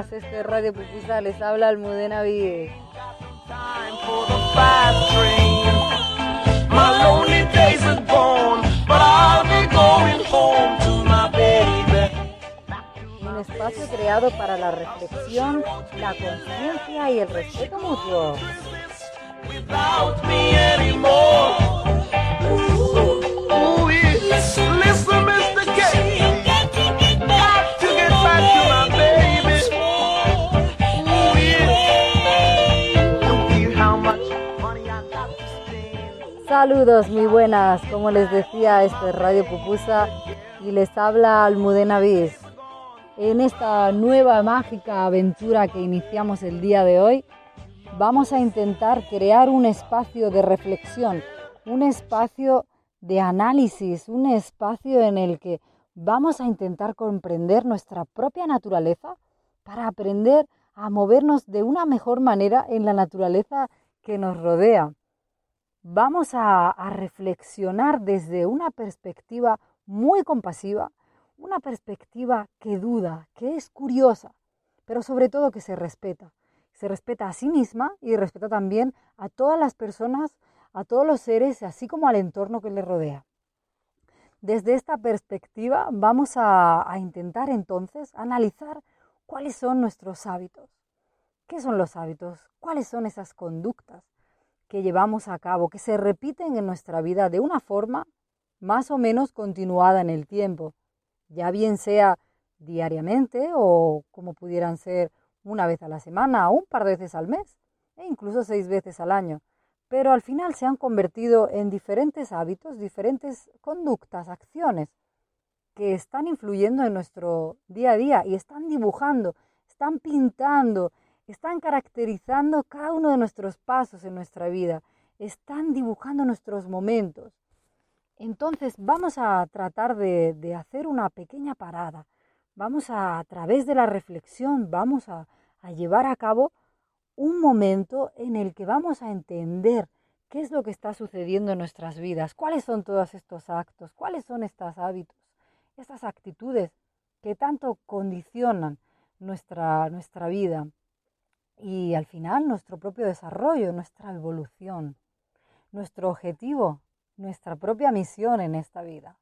este es Radio Pupusa, les habla Almudena Vides. Un espacio creado para la reflexión, la conciencia y el respeto mutuo. Saludos, muy buenas. Como les decía, este es Radio Pupusa y les habla Almudena Viz. En esta nueva mágica aventura que iniciamos el día de hoy, vamos a intentar crear un espacio de reflexión, un espacio de análisis, un espacio en el que vamos a intentar comprender nuestra propia naturaleza para aprender a movernos de una mejor manera en la naturaleza que nos rodea vamos a, reflexionar desde una perspectiva muy compasiva, una perspectiva que duda, que es curiosa, pero sobre todo que se respeta. Se respeta a sí misma y respeta también a todas las personas, a todos los seres, así como al entorno que le rodea. Desde esta perspectiva vamos a intentar entonces analizar cuáles son nuestros hábitos. ¿Qué son los hábitos? ¿Cuáles son esas conductas? Que llevamos a cabo, que se repiten en nuestra vida de una forma más o menos continuada en el tiempo, ya bien sea diariamente o como pudieran ser una vez a la semana un par de veces al mes e incluso seis veces al año, pero al final se han convertido en diferentes hábitos, diferentes conductas, acciones que están influyendo en nuestro día a día y están dibujando, están pintando, están caracterizando cada uno de nuestros pasos en nuestra vida, están dibujando nuestros momentos. Entonces vamos a tratar de, hacer una pequeña parada, vamos a, a través de la reflexión, vamos a, a llevar a cabo un momento en el que vamos a entender qué es lo que está sucediendo en nuestras vidas, cuáles son todos estos actos, cuáles son estos hábitos, estas actitudes que tanto condicionan nuestra, nuestra vida y al final nuestro propio desarrollo, nuestra evolución, nuestro objetivo, nuestra propia misión en esta vida.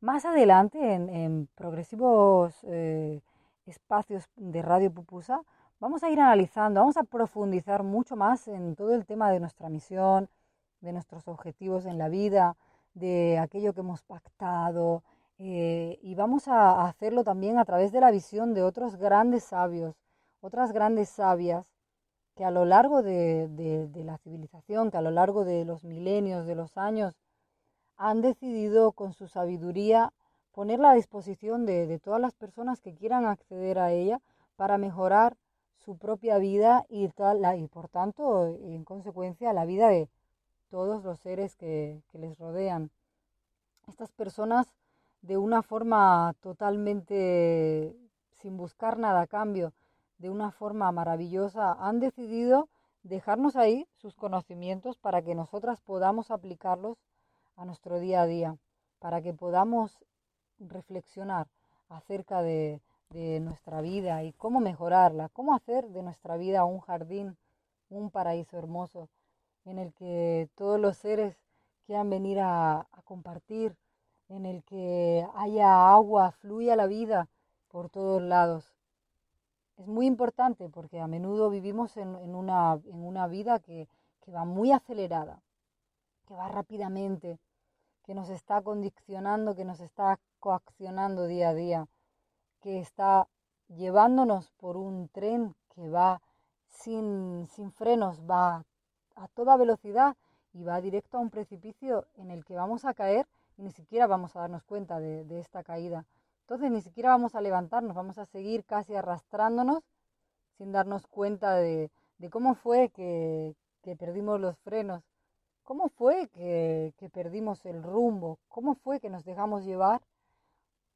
Más adelante, en, progresivos eh, espacios de Radio Pupusa, vamos a ir analizando, vamos a profundizar mucho más en todo el tema de nuestra misión, de nuestros objetivos en la vida, de aquello que hemos pactado, eh, y vamos a hacerlo también a través de la visión de otros grandes sabios, otras grandes sabias que a lo largo de, la civilización, que a lo largo de los milenios, de los años, han decidido con su sabiduría ponerla a disposición de, todas las personas que quieran acceder a ella para mejorar su propia vida y, y por tanto, en consecuencia, la vida de todos los seres que, que les rodean. Estas personas, de una forma totalmente sin buscar nada a cambio, de una forma maravillosa, han decidido dejarnos ahí sus conocimientos para que nosotras podamos aplicarlos a nuestro día a día, para que podamos reflexionar acerca de, nuestra vida y cómo mejorarla, cómo hacer de nuestra vida un jardín, un paraíso hermoso, en el que todos los seres quieran venir a, a compartir, en el que haya agua, fluya la vida por todos lados es muy importante porque a menudo vivimos en, una, en una, vida que, que, va muy acelerada, que va rápidamente, que nos está condicionando, que nos está coaccionando día a día, que está llevándonos por un tren que va sin, sin frenos, va a toda velocidad y va directo a un precipicio en el que vamos a caer y ni siquiera vamos a darnos cuenta de, de esta caída. Entonces ni siquiera vamos a levantarnos, vamos a seguir casi arrastrándonos sin darnos cuenta de, cómo fue que, perdimos los frenos, cómo fue que, perdimos el rumbo, cómo fue que nos dejamos llevar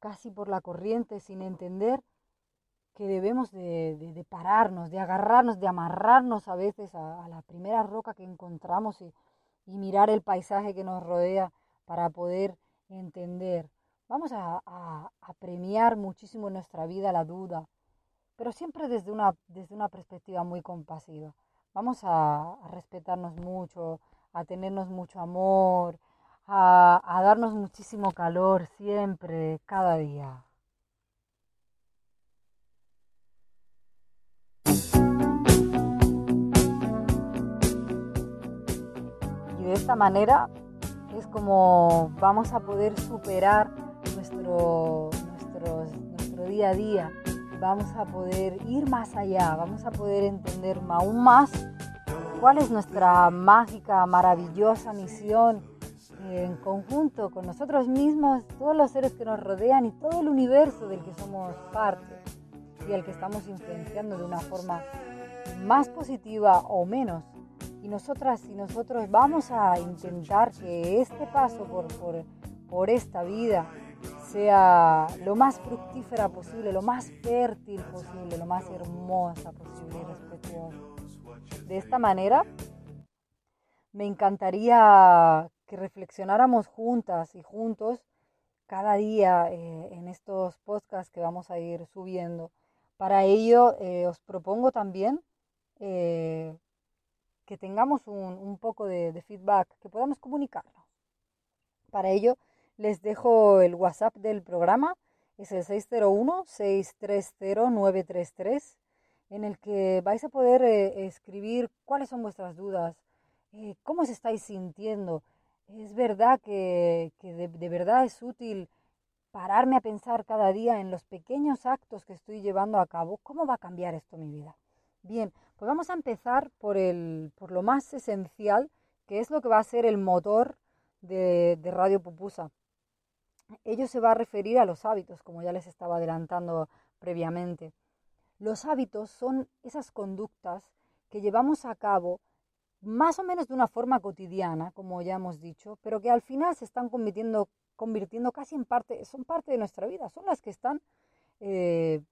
casi por la corriente sin entender que debemos de, pararnos, de agarrarnos, de amarrarnos a veces a, la primera roca que encontramos y mirar el paisaje que nos rodea para poder entender Vamos a, premiar muchísimo en nuestra vida la duda, pero siempre desde una, desde una perspectiva muy compasiva. Vamos a, respetarnos mucho, a tenernos mucho amor, a, a darnos muchísimo calor siempre, cada día. Y de esta manera es como vamos a poder superar nuestro, nuestro día a día, vamos a poder ir más allá, vamos a poder entender aún más cuál es nuestra mágica, maravillosa misión en conjunto con nosotros mismos, todos los seres que nos rodean y todo el universo del que somos parte y al que estamos influenciando de una forma más positiva o menos. Y nosotras y nosotros vamos a intentar que este paso por, por, por esta vida sea lo más fructífera posible, lo más fértil posible, lo más hermosa posible y respetuosa. De esta manera, me encantaría que reflexionáramos juntas y juntos cada día eh, en estos podcasts que vamos a ir subiendo. Para ello, eh, os propongo también eh, que tengamos un, poco de, de feedback, que podamos comunicarnos. Para ello, les dejo el WhatsApp del programa, es el 601-630-933, en el que vais a poder eh, escribir cuáles son vuestras dudas, eh, cómo os estáis sintiendo. Es verdad que, de, de verdad es útil pararme a pensar cada día en los pequeños actos que estoy llevando a cabo, ¿cómo va a cambiar esto mi vida? Bien, pues vamos a empezar por, el, por lo más esencial, que es lo que va a ser el motor de, de Radio Pupusa ello se va a referir a los hábitos, como ya les estaba adelantando previamente. Los hábitos son esas conductas que llevamos a cabo más o menos de una forma cotidiana, como ya hemos dicho, pero que al final se están convirtiendo, convirtiendo casi en parte, son parte de nuestra vida, son las que están eh,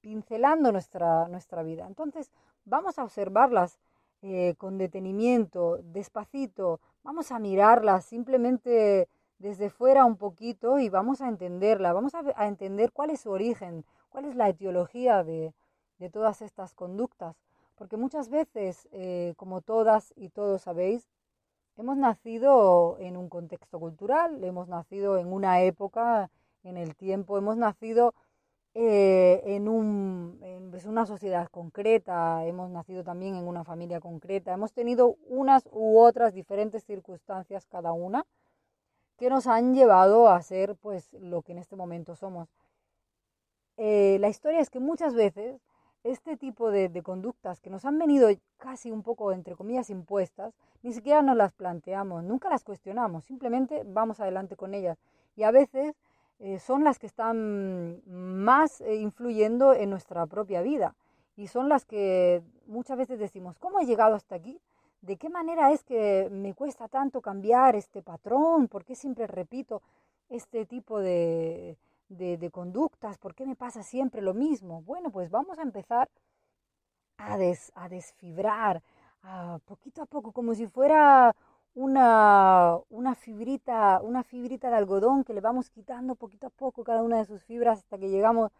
pincelando nuestra, nuestra vida. Entonces, vamos a observarlas eh, con detenimiento, despacito, vamos a mirarlas simplemente desde fuera un poquito y vamos a entenderla, vamos a, entender cuál es su origen, cuál es la etiología de, todas estas conductas. Porque muchas veces, eh, como todas y todos sabéis, hemos nacido en un contexto cultural, hemos nacido en una época, en el tiempo, hemos nacido eh, en, un, en pues, una sociedad concreta, hemos nacido también en una familia concreta, hemos tenido unas u otras diferentes circunstancias cada una que nos han llevado a ser pues lo que en este momento somos. Eh, la historia es que muchas veces este tipo de, conductas que nos han venido casi un poco, entre comillas, impuestas, ni siquiera nos las planteamos, nunca las cuestionamos, simplemente vamos adelante con ellas. Y a veces eh, son las que están más eh, influyendo en nuestra propia vida y son las que muchas veces decimos, ¿cómo he llegado hasta aquí? ¿De qué manera es que me cuesta tanto cambiar este patrón? ¿Por qué siempre repito este tipo de, de, conductas? ¿Por qué me pasa siempre lo mismo? Bueno, pues vamos a empezar a, a desfibrar a poquito a poco, como si fuera una, una, fibrita, una fibrita de algodón que le vamos quitando poquito a poco cada una de sus fibras hasta que llegamos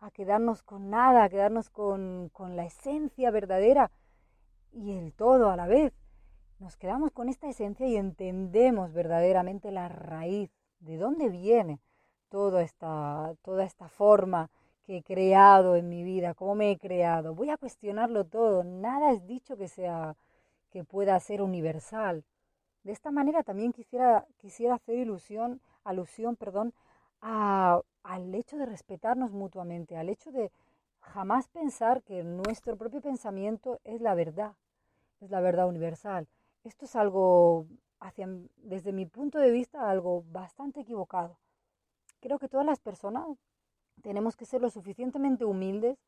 a quedarnos con nada, a quedarnos con, con la esencia verdadera y el todo a la vez. Nos quedamos con esta esencia y entendemos verdaderamente la raíz, de dónde viene toda esta, toda esta forma que he creado en mi vida, cómo me he creado. Voy a cuestionarlo todo, nada es dicho que sea que pueda ser universal. De esta manera también quisiera, quisiera hacer ilusión, alusión perdón, a, al hecho de respetarnos mutuamente, al hecho de jamás pensar que nuestro propio pensamiento es la verdad es la verdad universal. Esto es algo, desde mi punto de vista, algo bastante equivocado. Creo que todas las personas tenemos que ser lo suficientemente humildes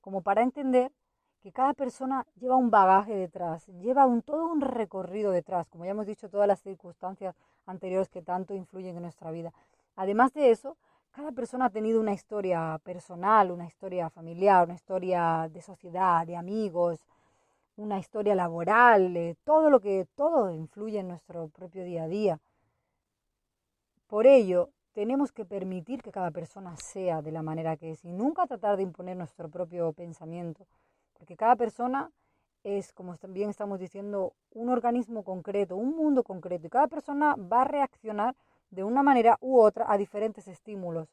como para entender que cada persona lleva un bagaje detrás, lleva un, todo un recorrido detrás, como ya hemos dicho, todas las circunstancias anteriores que tanto influyen en nuestra vida. Además de eso, cada persona ha tenido una historia personal, una historia familiar, una historia de sociedad, de amigos, una historia laboral, eh, todo lo que todo influye en nuestro propio día a día. Por ello, tenemos que permitir que cada persona sea de la manera que es y nunca tratar de imponer nuestro propio pensamiento, porque cada persona es, como también estamos diciendo, un organismo concreto, un mundo concreto, y cada persona va a reaccionar de una manera u otra a diferentes estímulos.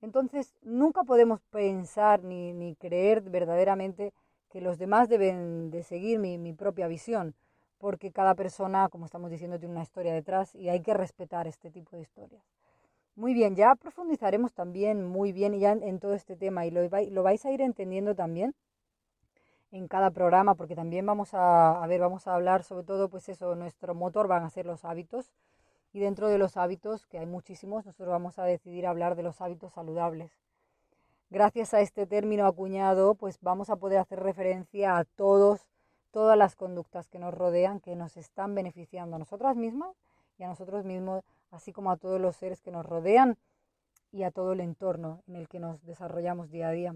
Entonces, nunca podemos pensar ni, ni creer verdaderamente que los demás deben de seguir mi, propia visión, porque cada persona, como estamos diciendo, tiene una historia detrás y hay que respetar este tipo de historias. Muy bien, ya profundizaremos también muy bien ya en, todo este tema y lo, lo vais a ir entendiendo también en cada programa, porque también vamos a, a, ver, vamos a hablar sobre todo, pues eso, nuestro motor van a ser los hábitos, y dentro de los hábitos, que hay muchísimos, nosotros vamos a decidir hablar de los hábitos saludables. Gracias a este término acuñado, pues vamos a poder hacer referencia a todos, todas las conductas que nos rodean, que nos están beneficiando a nosotras mismas y a nosotros mismos, así como a todos los seres que nos rodean y a todo el entorno en el que nos desarrollamos día a día.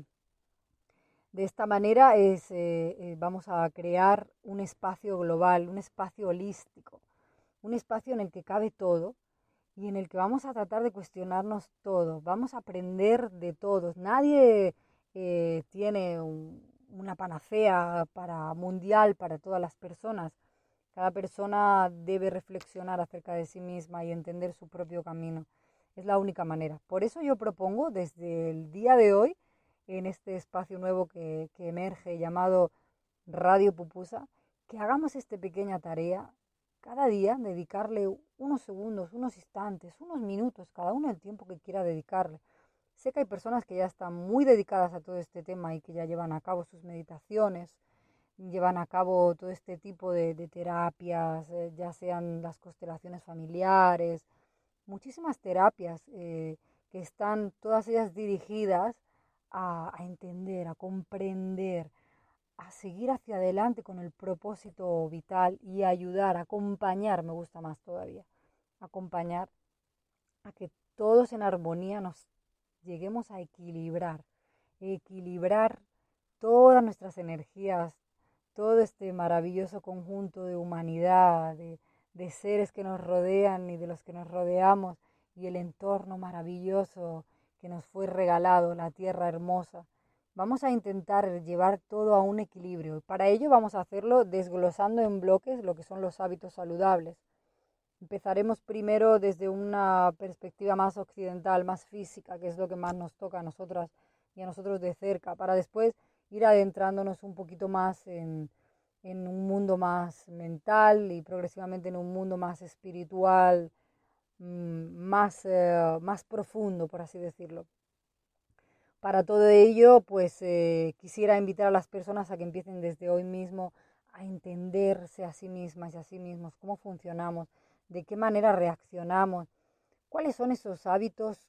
De esta manera es, eh, eh, vamos a crear un espacio global, un espacio holístico, un espacio en el que cabe todo y en el que vamos a tratar de cuestionarnos todo, vamos a aprender de todos. Nadie eh, tiene una panacea para mundial para todas las personas. Cada persona debe reflexionar acerca de sí misma y entender su propio camino. Es la única manera. Por eso yo propongo desde el día de hoy en este espacio nuevo que, emerge llamado Radio Pupusa, que hagamos esta pequeña tarea cada día, dedicarle unos segundos, unos instantes, unos minutos, cada uno el tiempo que quiera dedicarle. Sé que hay personas que ya están muy dedicadas a todo este tema y que ya llevan a cabo sus meditaciones, llevan a cabo todo este tipo de, terapias, eh, ya sean las constelaciones familiares, muchísimas terapias eh, que están todas ellas dirigidas a, entender, a comprender, a seguir hacia adelante con el propósito vital y ayudar, acompañar, me gusta más todavía, acompañar a que todos en armonía nos lleguemos a equilibrar, equilibrar todas nuestras energías, todo este maravilloso conjunto de humanidad, de, de seres que nos rodean y de los que nos rodeamos y el entorno maravilloso que nos fue regalado, la tierra hermosa. Vamos a intentar llevar todo a un equilibrio. Para ello vamos a hacerlo desglosando en bloques lo que son los hábitos saludables. Empezaremos primero desde una perspectiva más occidental, más física, que es lo que más nos toca a nosotras y a nosotros de cerca, para después ir adentrándonos un poquito más en, un mundo más mental y progresivamente en un mundo más espiritual, Mm, más, eh, más profundo, por así decirlo. Para todo ello, pues eh, quisiera invitar a las personas a que empiecen desde hoy mismo a entenderse a sí mismas y a sí mismos, cómo funcionamos, de qué manera reaccionamos, cuáles son esos hábitos.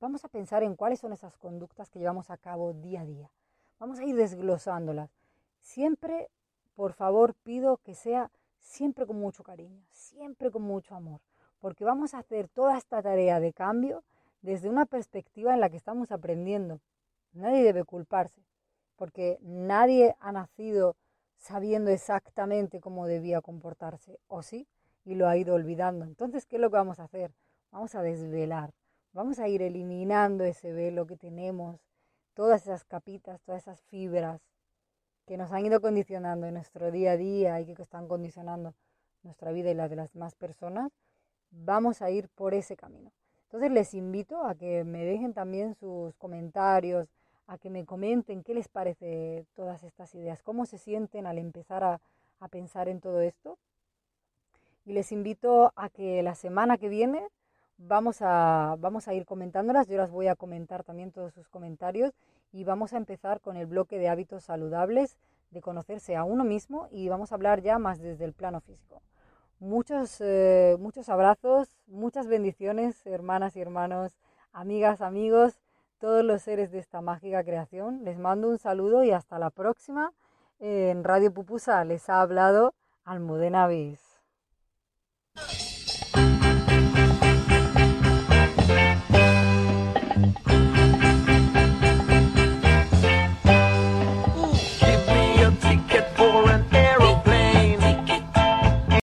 Vamos a pensar en cuáles son esas conductas que llevamos a cabo día a día. Vamos a ir desglosándolas. Siempre, por favor, pido que sea siempre con mucho cariño, siempre con mucho amor porque vamos a hacer toda esta tarea de cambio desde una perspectiva en la que estamos aprendiendo. Nadie debe culparse, porque nadie ha nacido sabiendo exactamente cómo debía comportarse, o sí, y lo ha ido olvidando. Entonces, ¿qué es lo que vamos a hacer? Vamos a desvelar, vamos a ir eliminando ese velo que tenemos, todas esas capitas, todas esas fibras que nos han ido condicionando en nuestro día a día y que están condicionando nuestra vida y la de las demás personas vamos a ir por ese camino. Entonces les invito a que me dejen también sus comentarios, a que me comenten qué les parece todas estas ideas, cómo se sienten al empezar a, pensar en todo esto. Y les invito a que la semana que viene vamos a, vamos a ir comentándolas, yo las voy a comentar también todos sus comentarios y vamos a empezar con el bloque de hábitos saludables, de conocerse a uno mismo y vamos a hablar ya más desde el plano físico. Muchos, eh, muchos abrazos, muchas bendiciones, hermanas y hermanos, amigas, amigos, todos los seres de esta mágica creación. Les mando un saludo y hasta la próxima. En Radio Pupusa les ha hablado Almudena Bis.